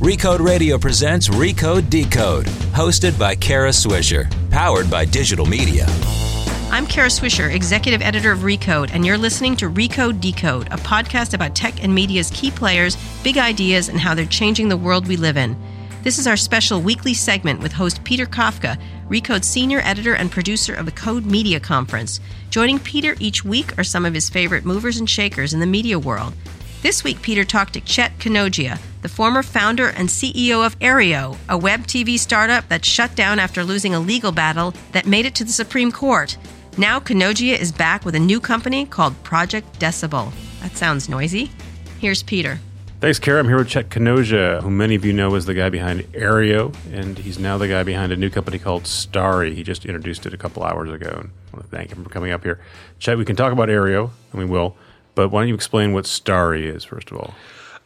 Recode Radio presents Recode Decode, hosted by Kara Swisher, powered by digital media. I'm Kara Swisher, executive editor of Recode, and you're listening to Recode Decode, a podcast about tech and media's key players, big ideas, and how they're changing the world we live in. This is our special weekly segment with host Peter Kafka, Recode's senior editor and producer of the Code Media Conference. Joining Peter each week are some of his favorite movers and shakers in the media world. This week, Peter talked to Chet Kanojia, the former founder and CEO of Aereo, a web TV startup that shut down after losing a legal battle that made it to the Supreme Court. Now, Kanojia is back with a new company called Project Decibel. That sounds noisy. Here's Peter. Thanks, Kara. I'm here with Chet Kanojia, who many of you know is the guy behind Aereo, and he's now the guy behind a new company called Starry. He just introduced it a couple hours ago, and I want to thank him for coming up here. Chet, we can talk about Aereo, and we will. But why don't you explain what Starry is, first of all?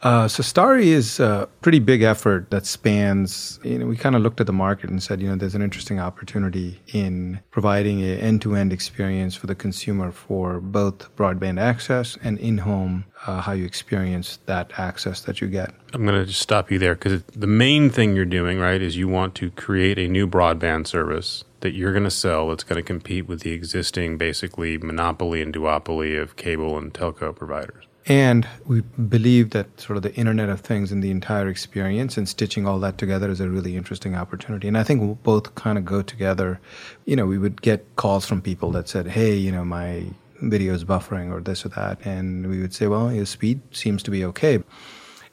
Uh, so Starry is a pretty big effort that spans, you know, we kind of looked at the market and said, you know, there's an interesting opportunity in providing an end-to-end experience for the consumer for both broadband access and in-home, uh, how you experience that access that you get. I'm going to just stop you there because the main thing you're doing, right, is you want to create a new broadband service that you're going to sell that's going to compete with the existing basically monopoly and duopoly of cable and telco providers. And we believe that sort of the Internet of Things and the entire experience and stitching all that together is a really interesting opportunity. And I think both kind of go together. You know, we would get calls from people that said, hey, you know, my video is buffering or this or that. And we would say, well, your speed seems to be okay.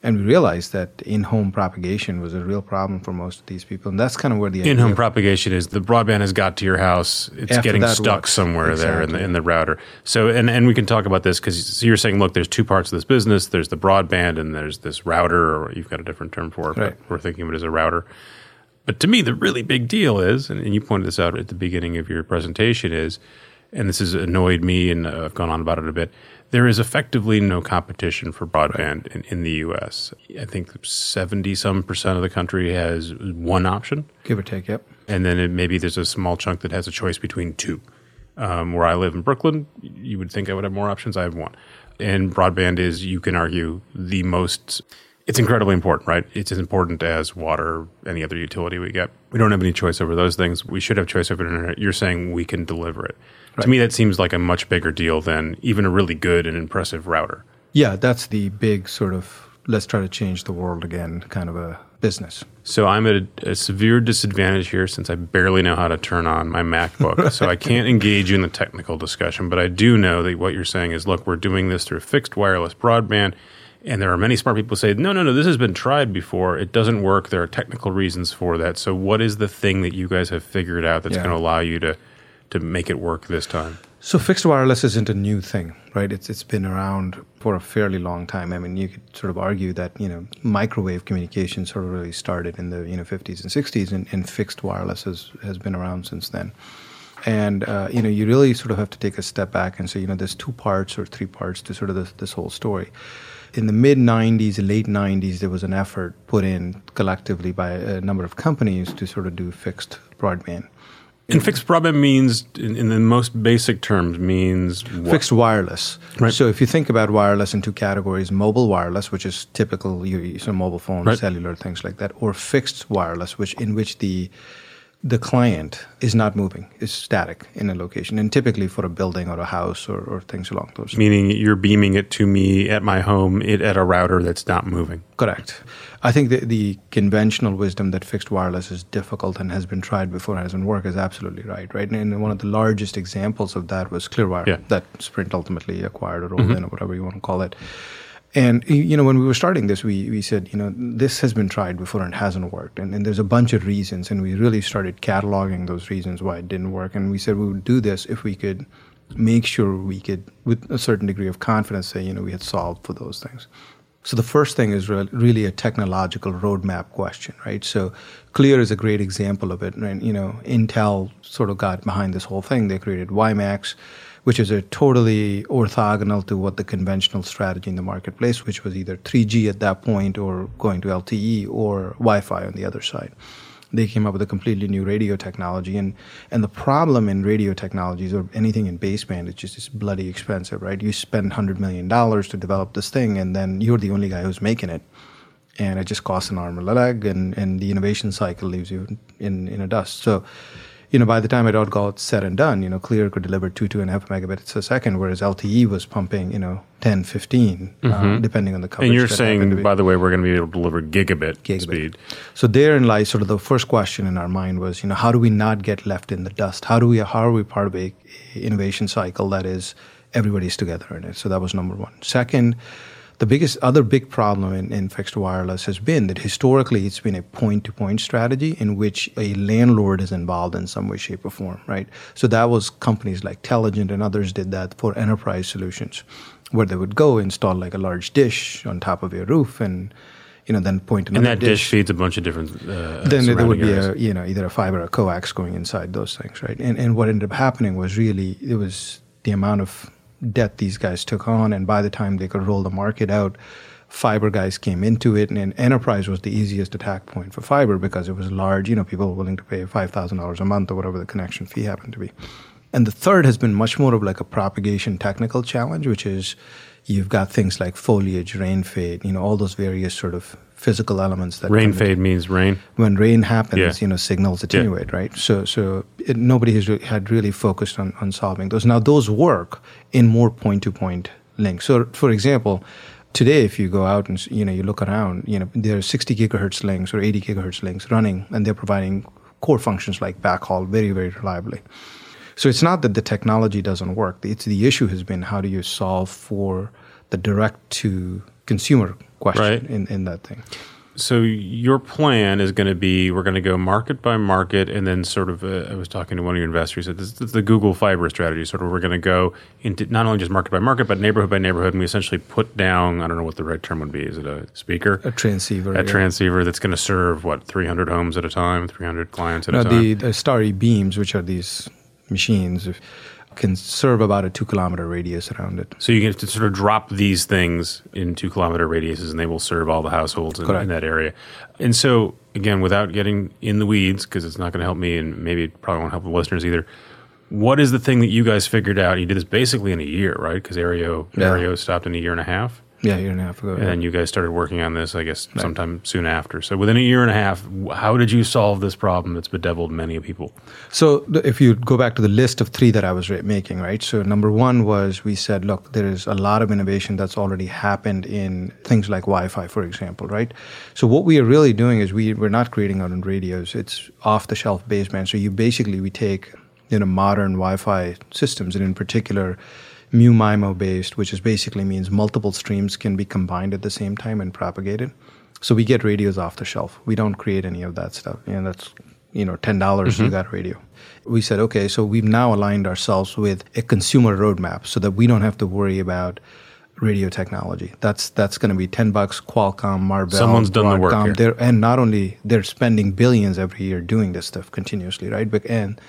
And we realized that in-home propagation was a real problem for most of these people, and that's kind of where the in-home propagation is. The broadband has got to your house; it's getting stuck works. somewhere exactly. there in the, in the router. So, and and we can talk about this because so you're saying, look, there's two parts of this business. There's the broadband, and there's this router, or you've got a different term for it, right. but we're thinking of it as a router. But to me, the really big deal is, and you pointed this out at the beginning of your presentation, is, and this has annoyed me, and uh, I've gone on about it a bit there is effectively no competition for broadband in, in, the U.S. I think seventy some percent of the country has one option, give or take. Yep. And then it, maybe there's a small chunk that has a choice between two. Um, where I live in Brooklyn, you would think I would have more options. I have one, and broadband is, you can argue, the most. It's incredibly important, right? It's as important as water, any other utility we get. We don't have any choice over those things. We should have choice over internet. You're saying we can deliver it. Right. To me, that seems like a much bigger deal than even a really good and impressive router. Yeah, that's the big sort of let's try to change the world again kind of a business. So I'm at a, a severe disadvantage here since I barely know how to turn on my MacBook. so I can't engage you in the technical discussion, but I do know that what you're saying is look, we're doing this through fixed wireless broadband. And there are many smart people who say, no, no, no, this has been tried before. It doesn't work. There are technical reasons for that. So, what is the thing that you guys have figured out that's yeah. going to allow you to to make it work this time? So fixed wireless isn't a new thing, right? It's it's been around for a fairly long time. I mean, you could sort of argue that you know microwave communication sort of really started in the you know 50s and 60s, and, and fixed wireless has has been around since then. And uh, you know, you really sort of have to take a step back and say, you know, there's two parts or three parts to sort of this, this whole story. In the mid 90s, late 90s, there was an effort put in collectively by a number of companies to sort of do fixed broadband. And fixed broadband means, in, in, the most basic terms, means what? fixed wireless. Right. So if you think about wireless in two categories, mobile wireless, which is typical, you use a mobile phone, right. cellular, things like that, or fixed wireless, which in which the the client is not moving, is static in a location, and typically for a building or a house or, or things along those. Meaning you're beaming it to me at my home, it at a router that's not moving. Correct. I think the, the conventional wisdom that fixed wireless is difficult and has been tried before and hasn't worked is absolutely right. Right, and one of the largest examples of that was Clearwire yeah. that Sprint ultimately acquired or rolled mm-hmm. in or whatever you want to call it. And you know, when we were starting this, we we said, you know, this has been tried before and hasn't worked, and, and there's a bunch of reasons, and we really started cataloging those reasons why it didn't work, and we said we would do this if we could make sure we could, with a certain degree of confidence, say, you know, we had solved for those things. So the first thing is re- really a technological roadmap question, right? So Clear is a great example of it, right? You know, Intel sort of got behind this whole thing. They created WiMAX which is a totally orthogonal to what the conventional strategy in the marketplace, which was either 3G at that point or going to LTE or Wi-Fi on the other side. They came up with a completely new radio technology, and and the problem in radio technologies or anything in baseband is just it's bloody expensive, right? You spend hundred million dollars to develop this thing, and then you're the only guy who's making it and it just costs an arm and a leg, and, and the innovation cycle leaves you in, in a dust. So, you know, by the time it all got said and done, you know, Clear could deliver two, two and a half megabits a second, whereas LTE was pumping, you know, 10, 15, uh, mm-hmm. uh, depending on the coverage. And you're saying, by the way, we're going to be able to deliver gigabit, gigabit speed. So therein lies sort of the first question in our mind was, you know, how do we not get left in the dust? How do we, how are we part of a innovation cycle that is everybody's together in it? So that was number one. Second, the biggest other big problem in, in fixed wireless has been that historically it's been a point to point strategy in which a landlord is involved in some way, shape, or form, right? So that was companies like Teligent and others did that for enterprise solutions, where they would go install like a large dish on top of your roof and you know, then point another and that dish, dish feeds a bunch of different. Uh, then there would be a you know either a fiber or a coax going inside those things, right? And and what ended up happening was really it was the amount of debt these guys took on, and by the time they could roll the market out, fiber guys came into it, and, and enterprise was the easiest attack point for fiber because it was large. You know, people were willing to pay five thousand dollars a month or whatever the connection fee happened to be. And the third has been much more of like a propagation technical challenge, which is you've got things like foliage, rain fade, you know, all those various sort of physical elements that rain fade means rain. When rain happens, yeah. you know, signals attenuate, yeah. right? So, so it, nobody has had really focused on, on solving those. Now, those work in more point-to-point links. So, for example, today, if you go out and you know you look around, you know, there are 60 gigahertz links or 80 gigahertz links running, and they're providing core functions like backhaul very, very reliably. So it's not that the technology doesn't work. It's the issue has been how do you solve for the direct to consumer question right. in, in that thing. So your plan is going to be we're going to go market by market, and then sort of. Uh, I was talking to one of your investors. Said this, this is the Google Fiber strategy. Sort of, we're going to go into not only just market by market, but neighborhood by neighborhood, and we essentially put down. I don't know what the right term would be. Is it a speaker? A transceiver. A yeah. transceiver that's going to serve what 300 homes at a time, 300 clients at no, a time. The, the Starry beams, which are these machines can serve about a two kilometer radius around it. So you get to sort of drop these things in two kilometer radiuses and they will serve all the households in, in that area. And so, again, without getting in the weeds, because it's not going to help me and maybe it probably won't help the listeners either. What is the thing that you guys figured out? You did this basically in a year, right? Because Aereo, yeah. Aereo stopped in a year and a half. Yeah, a year and a half ago. And you guys started working on this, I guess, right. sometime soon after. So within a year and a half, how did you solve this problem that's bedeviled many people? So if you go back to the list of three that I was making, right? So number one was we said, look, there is a lot of innovation that's already happened in things like Wi-Fi, for example, right? So what we are really doing is we we're not creating our own radios. It's off-the-shelf baseband. So you basically we take you know modern Wi-Fi systems, and in particular mu-MIMO based, which is basically means multiple streams can be combined at the same time and propagated. So we get radios off the shelf. We don't create any of that stuff. And that's you know ten dollars mm-hmm. you got a radio. We said okay, so we've now aligned ourselves with a consumer roadmap so that we don't have to worry about radio technology. That's that's going to be ten bucks. Qualcomm, Marvell, someone's done Broadcom, the work here. and not only they're spending billions every year doing this stuff continuously, right? And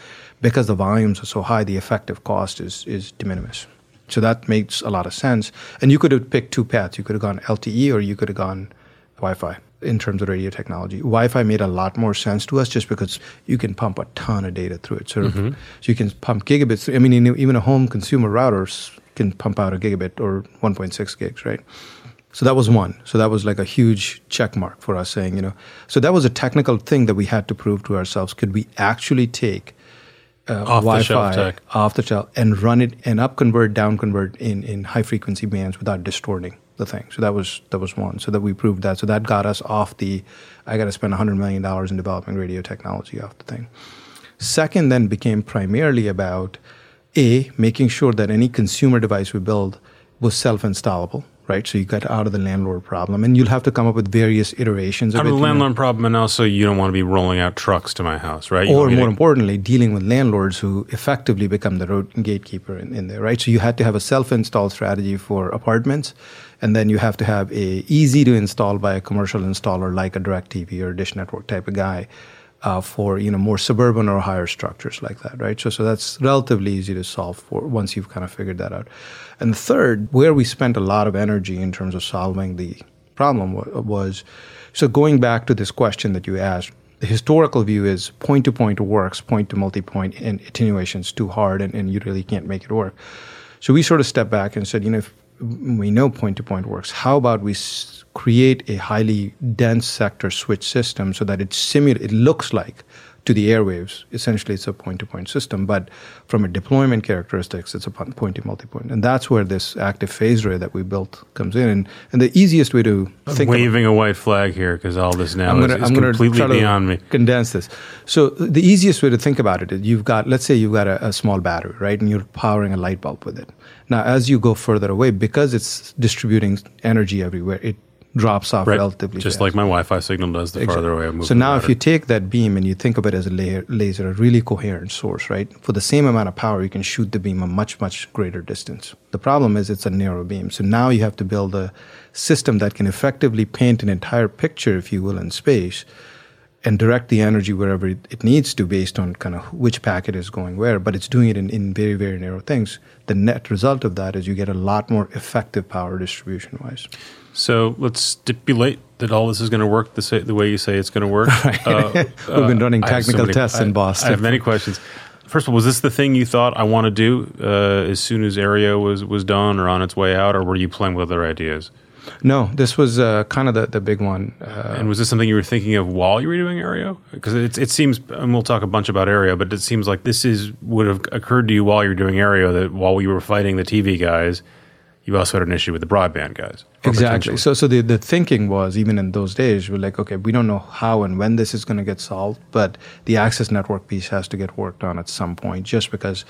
because the volumes are so high, the effective cost is is de minimis. So that makes a lot of sense. And you could have picked two paths. You could have gone LTE or you could have gone Wi Fi in terms of radio technology. Wi Fi made a lot more sense to us just because you can pump a ton of data through it. Sort of, mm-hmm. So you can pump gigabits. I mean, even a home consumer router can pump out a gigabit or 1.6 gigs, right? So that was one. So that was like a huge check mark for us saying, you know, so that was a technical thing that we had to prove to ourselves. Could we actually take uh, off Wi-Fi the off the shelf and run it and up convert, down convert in, in high frequency bands without distorting the thing. So that was that was one. So that we proved that. So that got us off the. I got to spend hundred million dollars in developing radio technology off the thing. Second, then became primarily about a making sure that any consumer device we build was self-installable right? So you get out of the landlord problem, and you'll have to come up with various iterations of out of the landlord know. problem, and also you don't want to be rolling out trucks to my house, right? You or more to... importantly, dealing with landlords who effectively become the road gatekeeper in, in there, right? So you had to have a self-install strategy for apartments, and then you have to have a easy to install by a commercial installer like a DirecTV or Dish Network type of guy uh, for you know more suburban or higher structures like that, right? So so that's relatively easy to solve for once you've kind of figured that out. And third, where we spent a lot of energy in terms of solving the problem was so going back to this question that you asked. The historical view is point to point works, point to multi point, and attenuation is too hard, and, and you really can't make it work. So we sort of stepped back and said, you know, if we know point to point works. How about we create a highly dense sector switch system so that it simul- it looks like to the airwaves. Essentially, it's a point-to-point system, but from a deployment characteristics, it's a point-to-multipoint, and that's where this active phase array that we built comes in. And, and the easiest way to I'm think waving a white flag here because all this now I'm gonna, is, is I'm completely beyond me. Condense this. So the easiest way to think about it is you've got, let's say, you've got a, a small battery, right, and you're powering a light bulb with it. Now, as you go further away, because it's distributing energy everywhere, it drops off right. relatively just fast. like my Wi-Fi signal does the exactly. farther away I move. So now, if you take that beam and you think of it as a layer, laser, a really coherent source, right? For the same amount of power, you can shoot the beam a much much greater distance. The problem is it's a narrow beam. So now you have to build a system that can effectively paint an entire picture, if you will, in space and direct the energy wherever it needs to based on kind of which packet is going where, but it's doing it in, in very, very narrow things. The net result of that is you get a lot more effective power distribution wise. So let's stipulate that all this is going to work the, say, the way you say it's going to work. Right. Uh, We've been running technical so many, tests I, in Boston. I have many questions. First of all, was this the thing you thought I want to do uh, as soon as Aereo was, was done or on its way out, or were you playing with other ideas? No, this was uh, kind of the, the big one. Uh, and was this something you were thinking of while you were doing Aereo? Because it, it seems, and we'll talk a bunch about Aereo, but it seems like this is would have occurred to you while you were doing Aereo that while we were fighting the TV guys, you also had an issue with the broadband guys. Exactly. So, so the, the thinking was even in those days, we're like, okay, we don't know how and when this is going to get solved, but the access network piece has to get worked on at some point, just because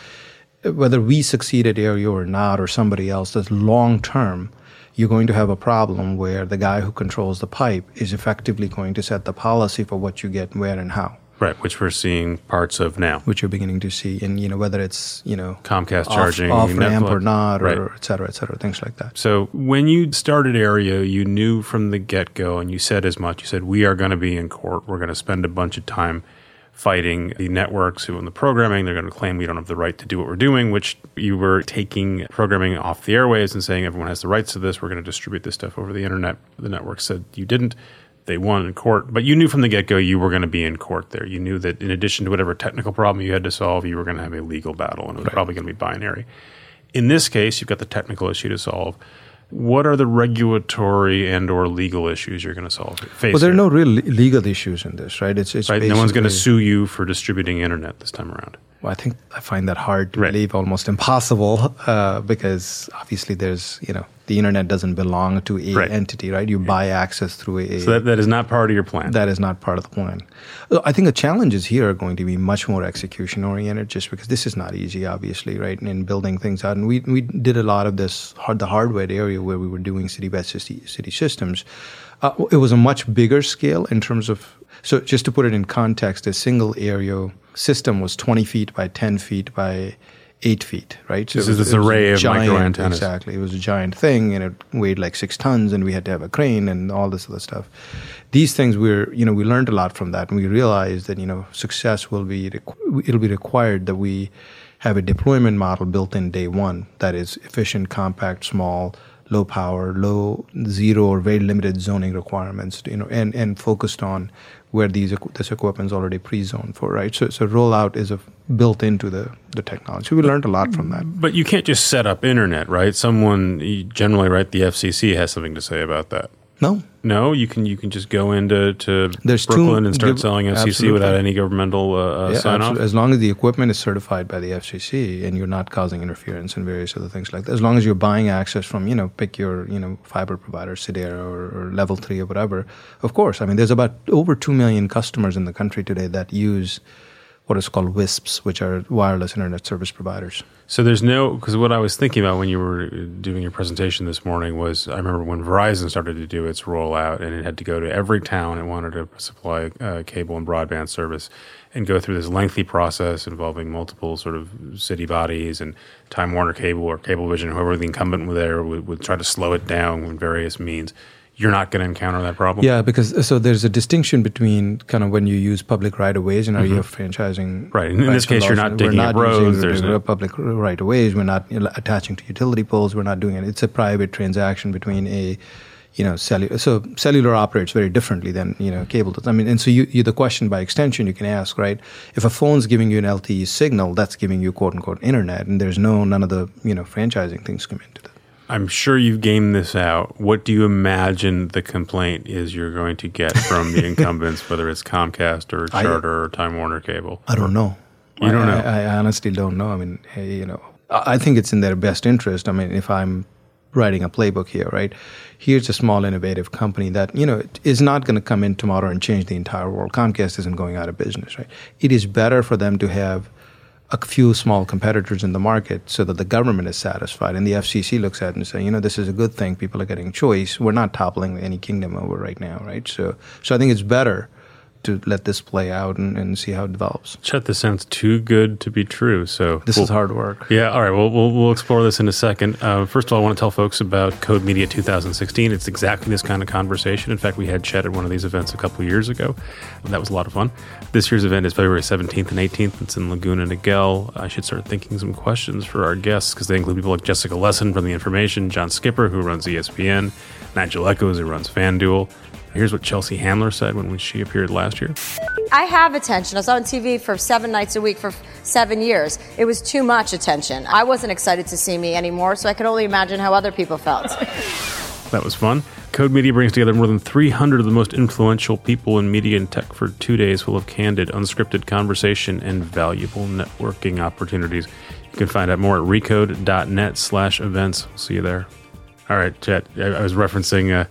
uh, whether we succeed at Aereo or not, or somebody else does long term, you're going to have a problem where the guy who controls the pipe is effectively going to set the policy for what you get where and how. Right, which we're seeing parts of now. Which you're beginning to see, and you know whether it's you know Comcast charging off ramp or not, right. or et cetera, et cetera, things like that. So when you started Aereo, you knew from the get go, and you said as much. You said we are going to be in court. We're going to spend a bunch of time fighting the networks who own the programming. They're going to claim we don't have the right to do what we're doing, which you were taking programming off the airways and saying everyone has the rights to this. We're going to distribute this stuff over the internet. The network said you didn't. They won in court, but you knew from the get go you were going to be in court there. You knew that in addition to whatever technical problem you had to solve, you were going to have a legal battle and it was right. probably going to be binary. In this case, you've got the technical issue to solve what are the regulatory and or legal issues you're going to solve? Face well, there are no real legal issues in this, right? It's, it's right. No one's going to sue you for distributing internet this time around. Well, I think I find that hard to right. believe, almost impossible, uh, because obviously there's you know the internet doesn't belong to a right. entity, right? You buy access through a. So that, that is not part of your plan. That is not part of the plan. I think the challenges here are going to be much more execution oriented, just because this is not easy, obviously, right? And in building things out, and we we did a lot of this hard the hardware area where we were doing city by city, city systems. Uh, it was a much bigger scale in terms of. So just to put it in context, a single Aereo system was 20 feet by 10 feet by eight feet, right? So this is this array of giant, micro antennas. Exactly. It was a giant thing and it weighed like six tons and we had to have a crane and all this other stuff. These things we're, you know, we learned a lot from that and we realized that, you know, success will be, it'll be required that we have a deployment model built in day one that is efficient, compact, small, low power, low, zero or very limited zoning requirements, you know, and, and focused on where these this equipment is already pre-zoned for, right? So, so rollout is a, built into the, the technology. We learned a lot from that. But you can't just set up internet, right? Someone generally, right? The FCC has something to say about that. No, no, you can you can just go into to There's Brooklyn two, and start give, selling FCC absolutely. without any governmental uh, uh yeah, sign off. As long as the equipment is certified by the FCC and you're not causing interference and various other things like that. As long as you're buying access from you know pick your you know fiber provider, Sidera or, or Level Three or whatever. Of course, I mean there's about over two million customers in the country today that use what is called WISPs, which are wireless internet service providers. So there's no because what I was thinking about when you were doing your presentation this morning was I remember when Verizon started to do its rollout and it had to go to every town it wanted to supply uh, cable and broadband service and go through this lengthy process involving multiple sort of city bodies and Time Warner Cable or Cablevision, whoever the incumbent was there would, would try to slow it down with various means you're not going to encounter that problem. Yeah, because so there's a distinction between kind of when you use public right of ways and are mm-hmm. you franchising. Right. In, this case, you're not digging not roads. There's no public right of ways. We're not attaching to utility poles. We're not doing it. It's a private transaction between a you know, cellular. So cellular operates very differently than you know cable does. I mean, and so you, you, the question by extension you can ask, right? If a phone's giving you an LTE signal, that's giving you quote unquote internet, and there's no none of the you know franchising things come into that. I'm sure you've gamed this out. What do you imagine the complaint is you're going to get from the incumbents, whether it's Comcast or uh, Charter I, or Time Warner Cable? I don't know. You don't know. I, I, honestly don't know. I mean, hey, you know, I think it's in their best interest. I mean, if I'm writing a playbook here, right? Here's a small innovative company that, you know, is not going to come in tomorrow and change the entire world. Comcast isn't going out of business, right? It is better for them to have a few small competitors in the market so that the government is satisfied and the FCC looks at it and say, you know, this is a good thing. People are getting choice. We're not toppling any kingdom over right now, right? So, so I think it's better to let this play out and, and see how it develops. Chet, this sounds too good to be true. So this we'll, is hard work. Yeah. All right. Well, we'll, we'll explore this in a second. Uh, first of all, I want to tell folks about Code Media 2016. It's exactly this kind of conversation. In fact, we had Chet at one of these events a couple years ago. That was a lot of fun. This year's event is February 17th and 18th. It's in Laguna Niguel. I should start thinking some questions for our guests because they include people like Jessica Lessin from The Information, John Skipper, who runs ESPN, Nigel Eccles, who runs FanDuel. Here's what Chelsea Handler said when she appeared last year. I have attention. I was on TV for seven nights a week for seven years. It was too much attention. I wasn't excited to see me anymore, so I could only imagine how other people felt. that was fun. Code Media brings together more than 300 of the most influential people in media and tech for two days full of candid, unscripted conversation and valuable networking opportunities. You can find out more at recode.net slash events. See you there. All right, Chet, I was referencing uh,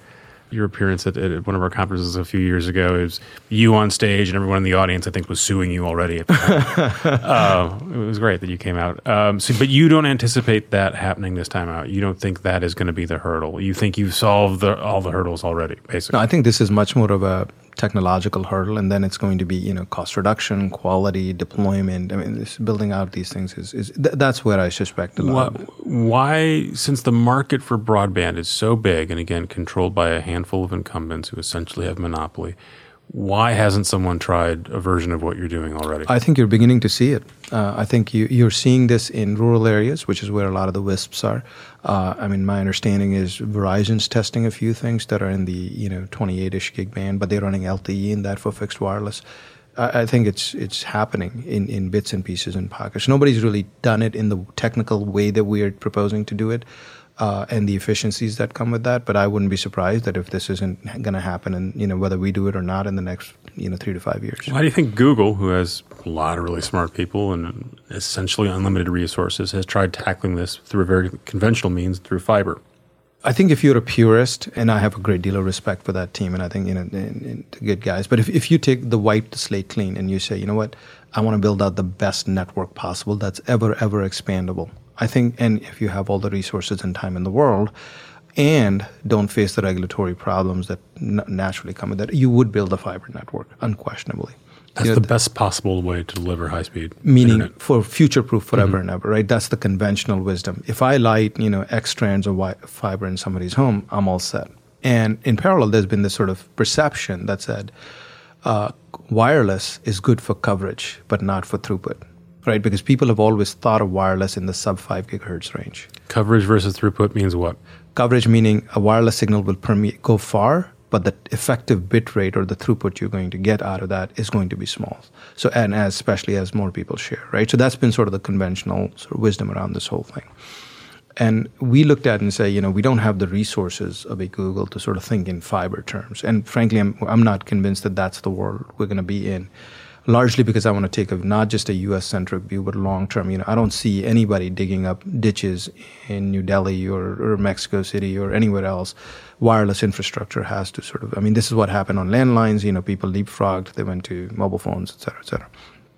your appearance at, at, one of our conferences a few years ago. It was you on stage, and everyone in the audience, I think, was suing you already. uh, it was great that you came out. Um, so, but you don't anticipate that happening this time out. You don't think that is going to be the hurdle. You think you've solved the, all the hurdles already, basically. No, I think this is much more of a technological hurdle, and then it's going to be you know cost reduction, quality, deployment. I mean, building out these things is, is th- that's where I suspect a lot. Why, since the market for broadband is so big, and again controlled by a handful of incumbents who essentially have monopoly, why hasn't someone tried a version of what you're doing already? I think you're beginning to see it. Uh, I think you, are seeing this in rural areas, which is where a lot of the WISPs are. Uh, I mean, my understanding is Verizon's testing a few things that are in the you know 28ish gig band, but they're running LTE in that for fixed wireless. I, I think it's it's happening in, in bits and pieces and pockets. Nobody's really done it in the technical way that we are proposing to do it uh, and the efficiencies that come with that. But I wouldn't be surprised that if this isn't going to happen, and you know whether we do it or not in the next you know three to five years. Why do you think Google, who has a lot of really smart people and essentially unlimited resources, has tried tackling this through a very conventional means through fiber? I think if you're a purist, and I have a great deal of respect for that team, and I think you know good guys. But if if you take the wipe the slate clean and you say, you know what, I want to build out the best network possible that's ever ever expandable I think, and if you have all the resources and time in the world, and don't face the regulatory problems that n- naturally come with that, you would build a fiber network, unquestionably. That's you know, the best possible way to deliver high speed. Meaning internet. for future proof forever mm-hmm. and ever, right? That's the conventional wisdom. If I light, you know, X strands of wi- fiber in somebody's home, I'm all set. And in parallel, there's been this sort of perception that said uh, wireless is good for coverage, but not for throughput right? Because people have always thought of wireless in the sub 5 gigahertz range. Coverage versus throughput means what? Coverage meaning a wireless signal will permeate, go far, but the effective bit rate or the throughput you're going to get out of that is going to be small. So, and as, especially as more people share, right? So that's been sort of the conventional sort of wisdom around this whole thing. And we looked at and say, you know, we don't have the resources of a Google to sort of think in fiber terms. And frankly, I'm, I'm not convinced that that's the world we're going to be in largely because I want to take a not just a U.S. centric view, but long term. You know, I don't see anybody digging up ditches in New Delhi or, or Mexico City or anywhere else. Wireless infrastructure has to sort of. I mean, this is what happened on landlines. You know, people leapfrogged. They went to mobile phones, et cetera, et cetera.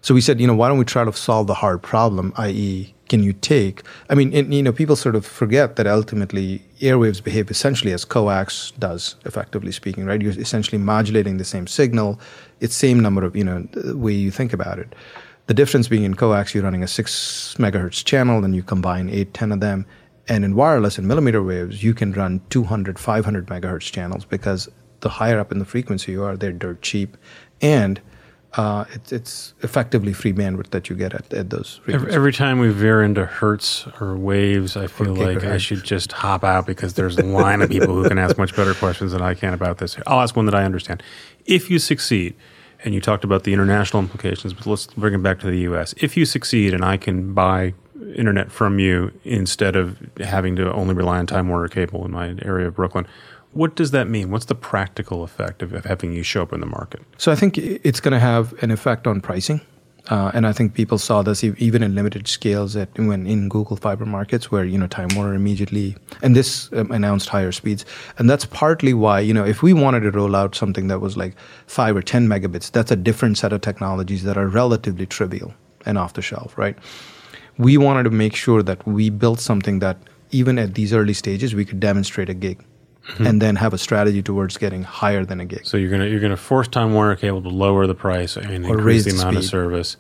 So we said, you know, why don't we try to solve the hard problem, i.e., can you take? I mean, you know, people sort of forget that ultimately airwaves behave essentially as coax does, effectively speaking, right? You're essentially modulating the same signal. It's same number of, you know, the way you think about it. The difference being in coax, you're running a six megahertz channel, then you combine eight, ten of them. And in wireless and millimeter waves, you can run 200, 500 megahertz channels because the higher up in the frequency you are, they're dirt cheap. And uh, it's, it's effectively free bandwidth that you get at, at those. Every, every, time we veer into hertz or waves, I feel like I should just hop out because there's a line of people who can ask much better questions than I can about this. I'll ask one that I understand. If you succeed, and you talked about the international implications, but let's bring it back to the U.S. If you succeed, and I can buy internet from you instead of having to only rely on Time Warner Cable in my area of Brooklyn. What does that mean? What's the practical effect of, of having you show up in the market? So I think it's going to have an effect on pricing. Uh, and I think people saw this even in limited scales at when in Google Fiber markets, where you know Time Warner immediately and this um, announced higher speeds, and that's partly why you know if we wanted to roll out something that was like five or ten megabits, that's a different set of technologies that are relatively trivial and off the shelf, right? We wanted to make sure that we built something that even at these early stages we could demonstrate a gig mm-hmm. and then have a strategy towards getting higher than a gig. So you're gonna you're gonna force Time Warner Cable to lower the price and or increase the, amount speed. of service.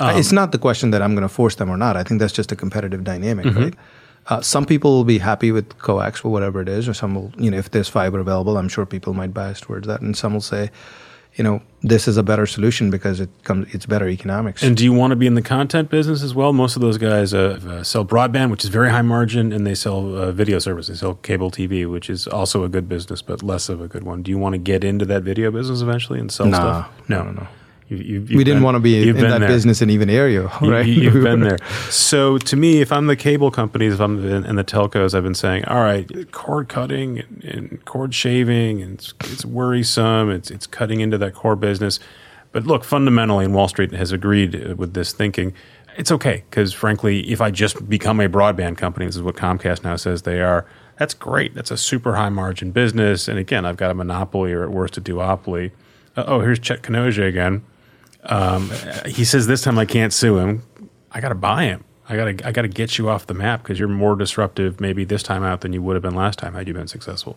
Uh, um, it's not the question that I'm going to force them or not. I think that's just a competitive dynamic, mm-hmm. right? Uh, some people will be happy with coax for whatever it is, or some will, you know, if there's fiber available, I'm sure people might bias towards that, and some will say, you know, this is a better solution because it comes, it's better economics. And do you want to be in the content business as well? Most of those guys uh, uh, sell broadband, which is very high margin, and they sell uh, video services. They sell cable TV, which is also a good business, but less of a good one. Do you want to get into that video business eventually and sell stuff? No, no, no. You, you, we didn't been, want to be in that there. business in even Aereo, right? You, have been there. So to me, if I'm the cable companies, if I'm in, in the telcos, I've been saying, all right, cord cutting and, and cord shaving, and it's, it's, worrisome. It's it's cutting into that core business. But look, fundamentally, and Wall Street has agreed with this thinking. It's okay because, frankly, if I just become a broadband company, this is what Comcast now says they are. That's great. That's a super high margin business. And again, I've got a monopoly or at worst a duopoly. Uh, oh, here's Chet Kanojia again um, he says this time I can't sue him. I got to buy him. I got to I got to get you off the map because you're more disruptive maybe this time out than you would have been last time had you been successful.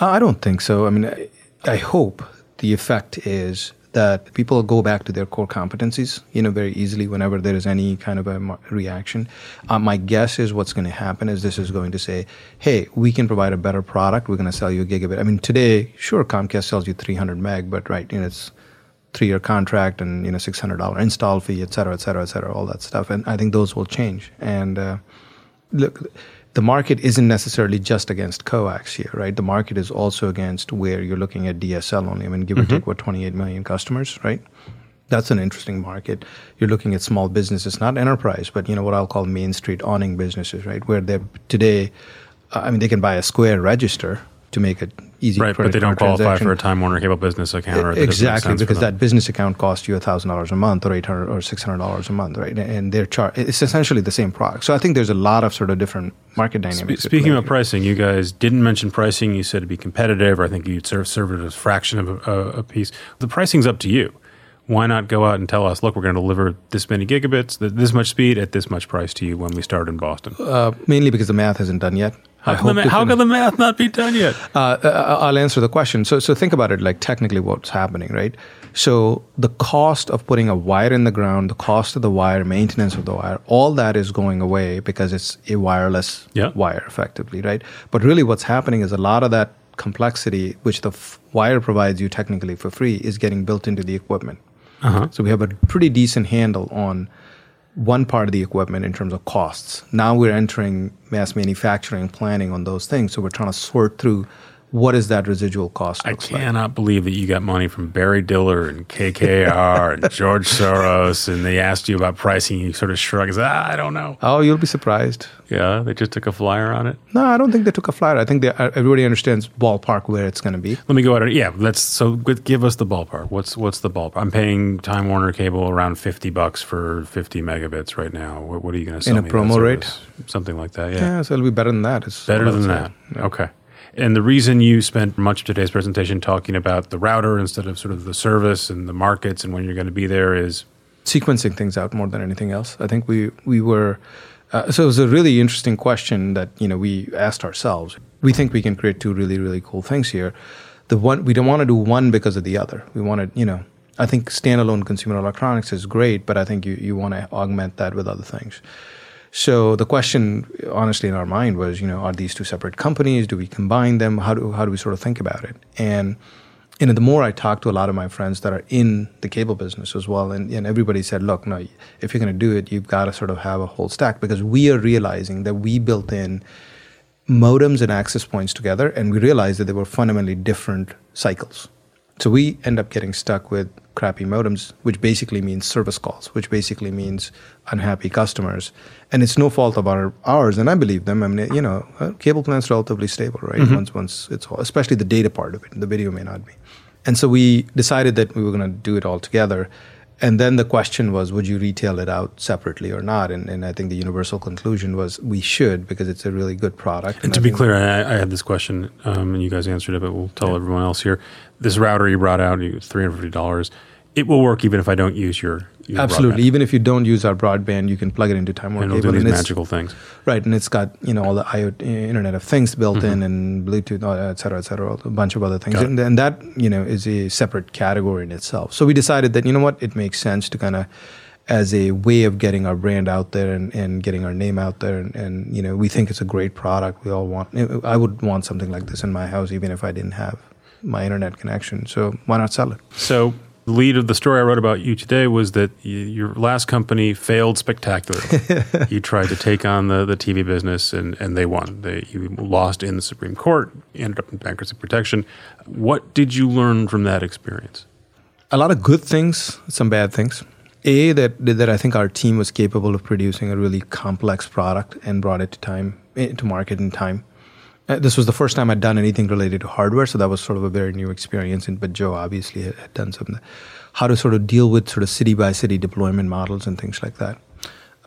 Uh, I don't think so. I mean, I, I, hope the effect is that people go back to their core competencies, you know, very easily whenever there is any kind of a reaction. Uh, my guess is what's going to happen is this is going to say, hey, we can provide a better product. We're going to sell you a gigabit. I mean, today, sure, Comcast sells you 300 meg, but right, you know, it's three year contract and you know six hundred dollar install fee, et cetera, et cetera, et cetera, all that stuff. And I think those will change. And uh, look, the market isn't necessarily just against coax here, right? The market is also against where you're looking at DSL only. I mean, give mm-hmm. or take what 28 million customers, right? That's an interesting market. You're looking at small businesses, not enterprise, but you know what I'll call main street awning businesses, right? Where they're today, I mean, they can buy a Square register to make it easy. Right, but they don't qualify for a Time Warner Cable business account. exactly, because that business account costs you thousand dollars a month, or eight hundred or six hundred dollars a month, right? And they're char- It's essentially the same product. So I think there's a lot of sort of different market dynamics. Spe- speaking of pricing, you guys didn't mention pricing. You said to be competitive, or I think you'd serve serve it as a fraction of a, a piece. The pricing's up to you why not go out and tell us, look, we're going to deliver this many gigabits, this much speed at this much price to you when we start in Boston? Uh, mainly because the math isn't done yet. How, can the, how can the, math not be done yet? Uh, uh, I'll answer the question. So, so think about it like technically what's happening, right? So the cost of putting a wire in the ground, the cost of the wire, maintenance of the wire, all that is going away because it's a wireless yeah. wire, effectively, right? But really, what's happening is a lot of that complexity, which the f- wire provides you technically for free, is getting built into the equipment. Uh-huh. So we have a pretty decent handle on one part of the equipment in terms of costs. Now we're entering mass manufacturing planning on those things. So we're trying to sort through what is that residual cost? I cannot like. believe that you got money from Barry Diller and KKR and George Soros, and they asked you about pricing. You sort of shrug, and say, ah, I don't know. Oh, you'll be surprised. Yeah, they just took a flyer on it. No, I don't think they took a flyer. I think they, uh, everybody understands ballpark where it's going to be. Let me go at it. Yeah, let's. So give us the ballpark. What's what's the ballpark? I'm paying Time Warner Cable around fifty bucks for fifty megabits right now. What, what are you going to sell in a promo rate? Something like that. Yeah. Yeah, so it'll be better than that. It's better than that. Yeah. Okay. And the reason you spent much of today's presentation talking about the router instead of sort of the service and the markets and when you're going to be there is sequencing things out more than anything else. I think we we were uh, so it was a really interesting question that you know we asked ourselves. We think we can create two really really cool things here. The one we don't want to do one because of the other. We want to you know I think standalone consumer electronics is great, but I think you you want to augment that with other things. So the question, honestly, in our mind was, you know, are these two separate companies? Do we combine them? How do how do we sort of think about it? And you know, the more I talked to a lot of my friends that are in the cable business as well, and, and everybody said, look, no, if you're going to do it, you've got to sort of have a whole stack because we are realizing that we built in modems and access points together, and we realized that they were fundamentally different cycles. So we end up getting stuck with crappy modems, which basically means service calls, which basically means unhappy customers. And it's no fault of our, ours, and I believe them. I mean, you know, uh, cable plan's relatively stable, right? Mm-hmm. Once, once it's all, especially the data part of it. The video may not be. And so we decided that we were going to do it all together. And then the question was, would you retail it out separately or not? And, and I think the universal conclusion was we should because it's a really good product. And, and to be clear, I, I, had this question um, and you guys answered it, but we'll tell yeah. everyone else here. This router you brought out, $350 it will work even if I don't use your, your absolutely. Broadband. Even if you don't use our broadband, you can plug it into Time Warner and cable. do these magical things, right? And it's got you know all the IoT, Internet of Things built mm-hmm. in, and Bluetooth, uh, et cetera, et cetera, a bunch of other things, and, and, that you know is a separate category in itself. So we decided that you know what, it makes sense to kind of as a way of getting our brand out there and, and getting our name out there, and, and you know we think it's a great product. We all want. I would want something like this in my house, even if I didn't have my internet connection. So why not sell it? So the lead of the story I wrote about you today was that you, your last company failed spectacularly. you tried to take on the, the TV business and, and they won. They, you lost in the Supreme Court, ended up in bankruptcy protection. What did you learn from that experience? A lot of good things, some bad things. A, that, that I think our team was capable of producing a really complex product and brought it to time, eh, to market in time. Uh, this was the first time I'd done anything related to hardware, so that was sort of a very new experience. And, but Joe obviously had, done some how to sort of deal with sort of city by city deployment models and things like that.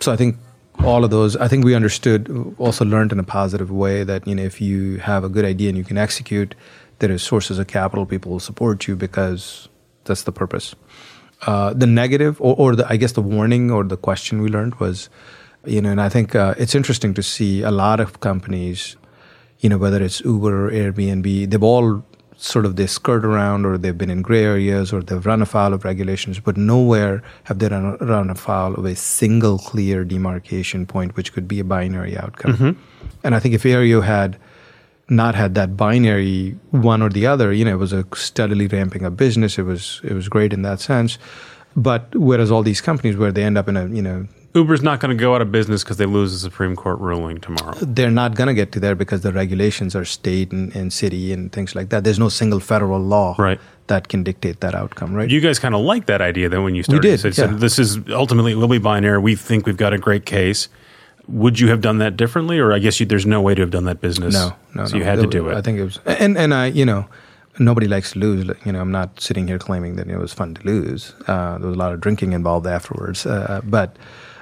So I think all of those, I think we understood, also learned in a positive way that you know if you have a good idea and you can execute, there is sources of capital, people will support you because that's the purpose. Uh, the negative, or, or the, I guess the warning or the question we learned was, you know, and I think uh, it's interesting to see a lot of companies you know, whether it's Uber or Airbnb, they've all sort of they skirt around or they've been in gray areas or they've run afoul of regulations, but nowhere have they run, run afoul of a single clear demarcation point, which could be a binary outcome. Mm-hmm. And I think if Aereo had not had that binary one or the other, you know, it was a steadily ramping up business. It was it was great in that sense. But whereas all these companies where they end up in a you know Uber's not going to go out of business because they lose the Supreme Court ruling tomorrow. They're not going to get to there because the regulations are state and, and, city and things like that. There's no single federal law right. that can dictate that outcome, right? You guys kind of like that idea then when you started. We did. You said, yeah. this is ultimately it will be binary. We think we've got a great case. Would you have done that differently, or I guess you, there's no way to have done that business? No, no. So no. you had to do it. I think it was, and and I, you know, nobody likes to lose. You know, I'm not sitting here claiming that it was fun to lose. Uh, there was a lot of drinking involved afterwards, uh, but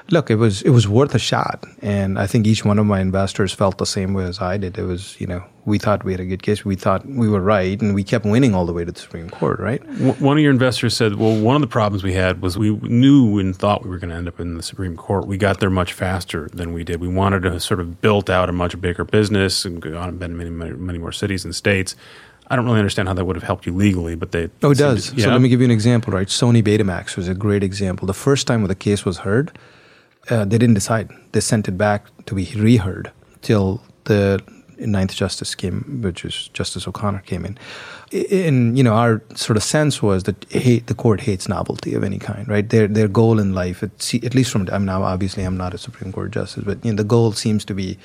look, it was it was worth a shot, and I think each one of my investors felt the same way as I did. It was you know we thought we had a good case, we thought we were right, and we kept winning all the way to the Supreme Court, right? One of your investors said, "Well, one of the problems we had was we knew and thought we were going to end up in the Supreme Court. We got there much faster than we did. We wanted to sort of built out a much bigger business and gone and been many, many many more cities and states." I don't really understand how that would have helped you legally, but they. Oh, it does. To, yeah. So let me give you an example, right? Sony Betamax was a great example. The first time when the case was heard, uh, they didn't decide. They sent it back to be reheard till the Ninth Justice came, which is Justice O'Connor came in. And you know, our sort of sense was that hate, the court hates novelty of any kind, right? Their their goal in life, at, least from I'm now obviously I'm not a Supreme Court justice, but you know, the goal seems to be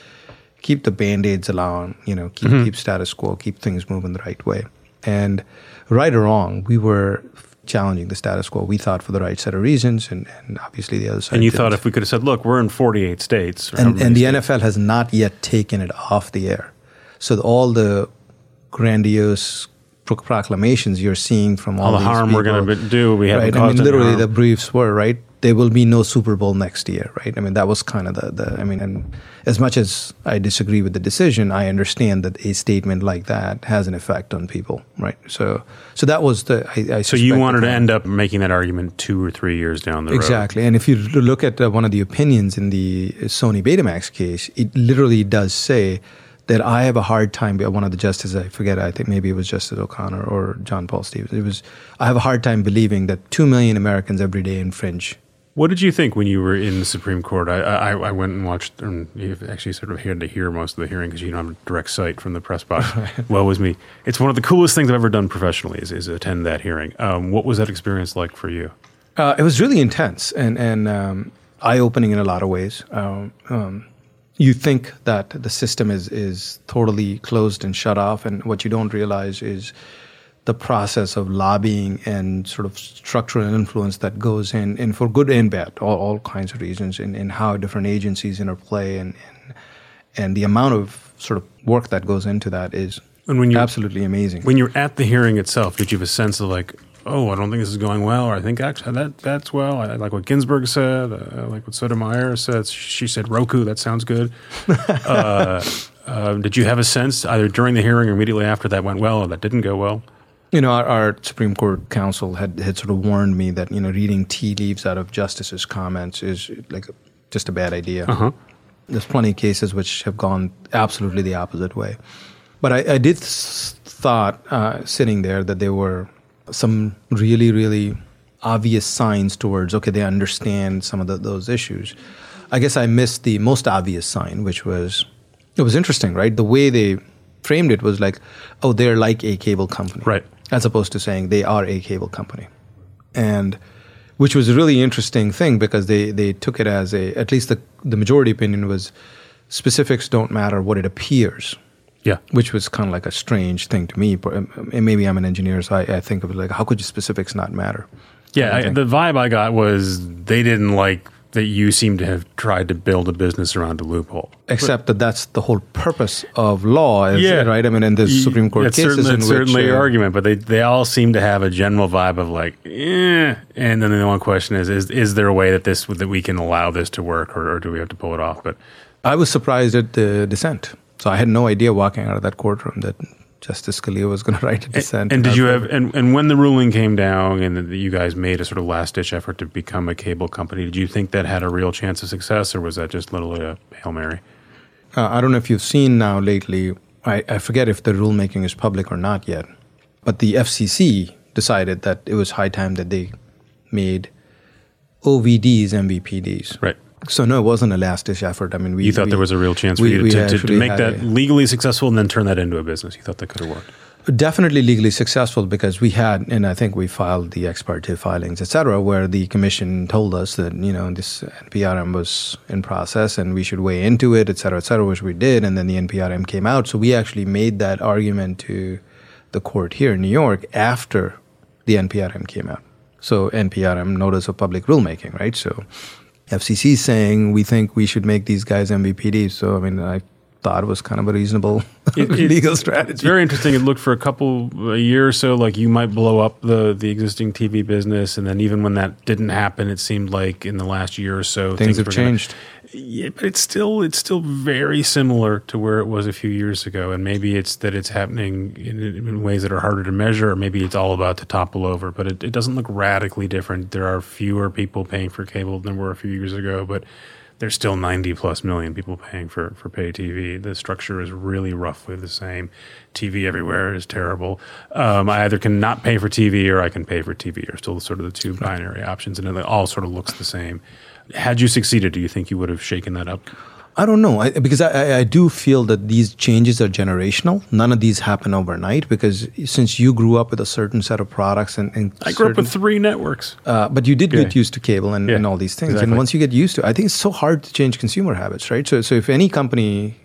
keep the band aids along, you know, keep mm-hmm. keep status quo, keep things moving the right way. And right or wrong, we were challenging the status quo. We thought for the right set of reasons, and, and obviously the other side. And you didn't. thought if we could have said, "Look, we're in 48 states," and, and the states. NFL has not yet taken it off the air, so all the grandiose proclamations you're seeing from all, all the harm people, we're going to do, we haven't right? I mean, literally, the briefs were right there will be no Super Bowl next year, right? I mean, that was kind of the, the I mean, and as much as I disagree with the decision, I understand that a statement like that has an effect on people, right? So, so that was the. I, I so you wanted to end up making that argument two or three years down the road, exactly. And if you look at uh, one of the opinions in the Sony Betamax case, it literally does say that I have a hard time. One of the justices, I forget, I think maybe it was Justice O'Connor or John Paul Stevens. It was I have a hard time believing that two million Americans every day infringe what did you think when you were in the Supreme Court? I, I, I went and watched, and actually sort of had to hear most of the hearing because you don't have a direct sight from the press box. well, was me. It's one of the coolest things I've ever done professionally is, is attend that hearing. Um, what was that experience like for you? Uh, it was really intense and, and um, eye opening in a lot of ways. Um, um, you think that the system is, is totally closed and shut off, and what you don't realize is the process of lobbying and sort of structural influence that goes in, in for good and bad, all, all kinds of reasons, in, in how different agencies interplay and, and and the amount of sort of work that goes into that is and when you absolutely amazing. When you're at the hearing itself, did you have a sense of like, oh, I don't think this is going well, or I think actually that that's well. I like what Ginsburg said. I like what Sotomayor said. She said Roku. That sounds good. uh, uh, did you have a sense either during the hearing or immediately after that went well or that didn't go well? You know, our, our, Supreme Court counsel had, had sort of warned me that you know reading tea leaves out of justices' comments is like just a bad idea. Uh-huh. There's plenty of cases which have gone absolutely the opposite way. But I, I did th- thought uh, sitting there that there were some really, really obvious signs towards okay, they understand some of the, those issues. I guess I missed the most obvious sign, which was it was interesting, right? The way they framed it was like, oh, they're like a cable company, right? As opposed to saying they are a cable company, and which was a really interesting thing because they they took it as a at least the the majority opinion was specifics don't matter what it appears. Yeah, which was kind of like a strange thing to me. But um, maybe I'm an engineer, so I, I think of it like, how could your specifics not matter? Yeah, I, the vibe I got was they didn't like that you seem to have tried to build a business around a loophole. Except that that's the whole purpose of law, is, yeah. right? I mean, in the Supreme Court it's cases, certainly, in certainly which, uh, argument, but they they all seem to have a general vibe of like, eh. And then the one question is, is is there a way that this that we can allow this to work, or, or do we have to pull it off? But I was surprised at the dissent. So I had no idea walking out of that courtroom that Justice Scalia was going to write a dissent. And, and did you have and, and when the ruling came down and the, you guys made a sort of last ditch effort to become a cable company, did you think that had a real chance of success, or was that just literally a hail mary? Uh, I don't know if you've seen now lately. I, I forget if the rulemaking is public or not yet, but the FCC decided that it was high time that they made OVDs MVPDs. Right. So no, it wasn't a last ditch effort. I mean, we you thought we, there was a real chance for we, you to, to, to, make that a, legally successful and then turn that into a business. You thought that could have worked. Definitely legally successful because we had, and I think we filed the ex parte filings, et cetera, where the commission told us that you know this NPRM was in process and we should weigh into it, et cetera, et cetera, which we did, and then the NPRM came out. So we actually made that argument to the court here in New York after the NPRM came out. So NPRM, Notice of Public Rulemaking, right? So FCC saying we think we should make these guys MVPDs. So I mean, I thought was kind of a reasonable it, legal strategy. It's very interesting. It looked for a couple a year or so like you might blow up the the existing TV business, and then even when that didn't happen, it seemed like in the last year or so things, things have changed. Gonna, yeah, but it's still it's still very similar to where it was a few years ago, and maybe it's that it's happening in, in ways that are harder to measure, or maybe it's all about to topple over. But it, it doesn't look radically different. There are fewer people paying for cable than were a few years ago, but there's still 90 plus million people paying for, for pay TV. The structure is really roughly the same. TV everywhere is terrible. Um, I either can not pay for TV or I can pay for TV, or still sort of the two binary options, and it all sort of looks the same. Had you succeeded, do you think you would have shaken that up? I don't know I, because I, I do feel that these changes are generational. None of these happen overnight because since you grew up with a certain set of products and, and I grew certain, up with three networks, uh, but you did yeah. get used to cable and, yeah, and all these things. Exactly. And once you get used to, it, I think it's so hard to change consumer habits, right? So, so if any company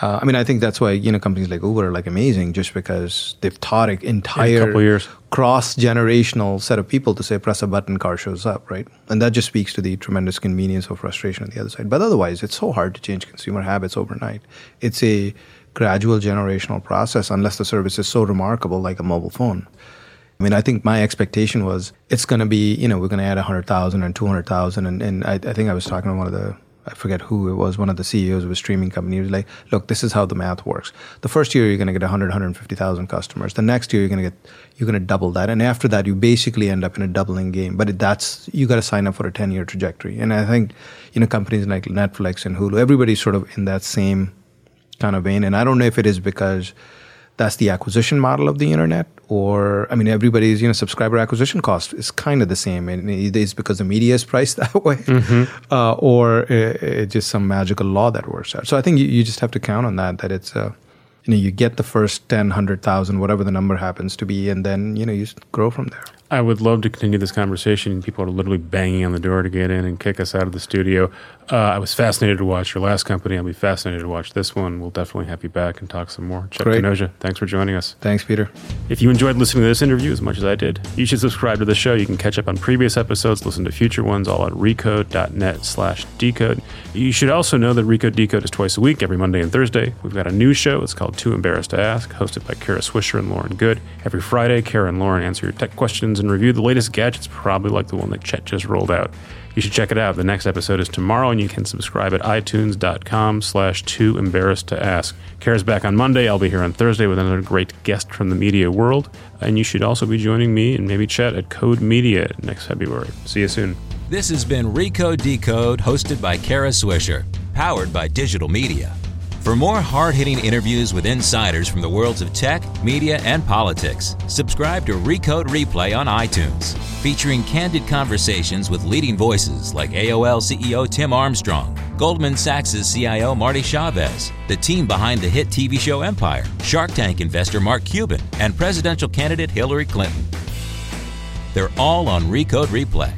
uh, I mean, I think that's why you know companies like Uber are like amazing, just because they've taught an entire cross generational set of people to say press a button, car shows up, right? And that just speaks to the tremendous convenience or frustration on the other side. But otherwise, it's so hard to change consumer habits overnight. It's a gradual generational process, unless the service is so remarkable, like a mobile phone. I mean, I think my expectation was it's going to be, you know, we're going to add 100,000 and 200,000. And, and I, I think I was talking to one of the I forget who it was, one of the CEOs of a streaming company. He was like, look, this is how the math works. The first year, you're going to get 100, 150,000 customers. The next year, you're going to get, you're going to double that. And after that, you basically end up in a doubling game. But that's, you got to sign up for a 10 year trajectory. And I think, you know, companies like Netflix and Hulu, everybody's sort of in that same kind of vein. And I don't know if it is because that's the acquisition model of the internet or i mean everybody's you know subscriber acquisition cost is kind of the same and it's because the media is priced that way mm-hmm. uh, or it's just some magical law that works out so i think you, you just have to count on that that it's uh, you know you get the first 10 100000 whatever the number happens to be and then you know you grow from there I would love to continue this conversation. People are literally banging on the door to get in and kick us out of the studio. Uh, I was fascinated to watch your last company. I'll be fascinated to watch this one. We'll definitely have you back and talk some more. Chet Great. Kanojia, thanks for joining us. Thanks, Peter. If you enjoyed listening to this interview as much as I did, you should subscribe to the show. You can catch up on previous episodes, listen to future ones, all at recode.net slash decode. You should also know that Recode Decode is twice a week, every Monday and Thursday. We've got a new show. It's called Too Embarrassed to Ask, hosted by Kara Swisher and Lauren Goode. Every Friday, Kara and Lauren answer your tech questions and review the latest gadgets, probably like the one that Chet just rolled out. You should check it out. The next episode is tomorrow, and you can subscribe at itunes.com slash too embarrassed to ask. Kara's back on Monday. I'll be here on Thursday with another great guest from the media world. And you should also be joining me and maybe Chet at Code Media next February. See you soon. This has been Recode Decode, hosted by Kara Swisher, powered by digital media. For more hard hitting interviews with insiders from the worlds of tech, media, and politics, subscribe to Recode Replay on iTunes, featuring candid conversations with leading voices like AOL CEO Tim Armstrong, Goldman Sachs' CIO Marty Chavez, the team behind the hit TV show Empire, Shark Tank investor Mark Cuban, and presidential candidate Hillary Clinton. They're all on Recode Replay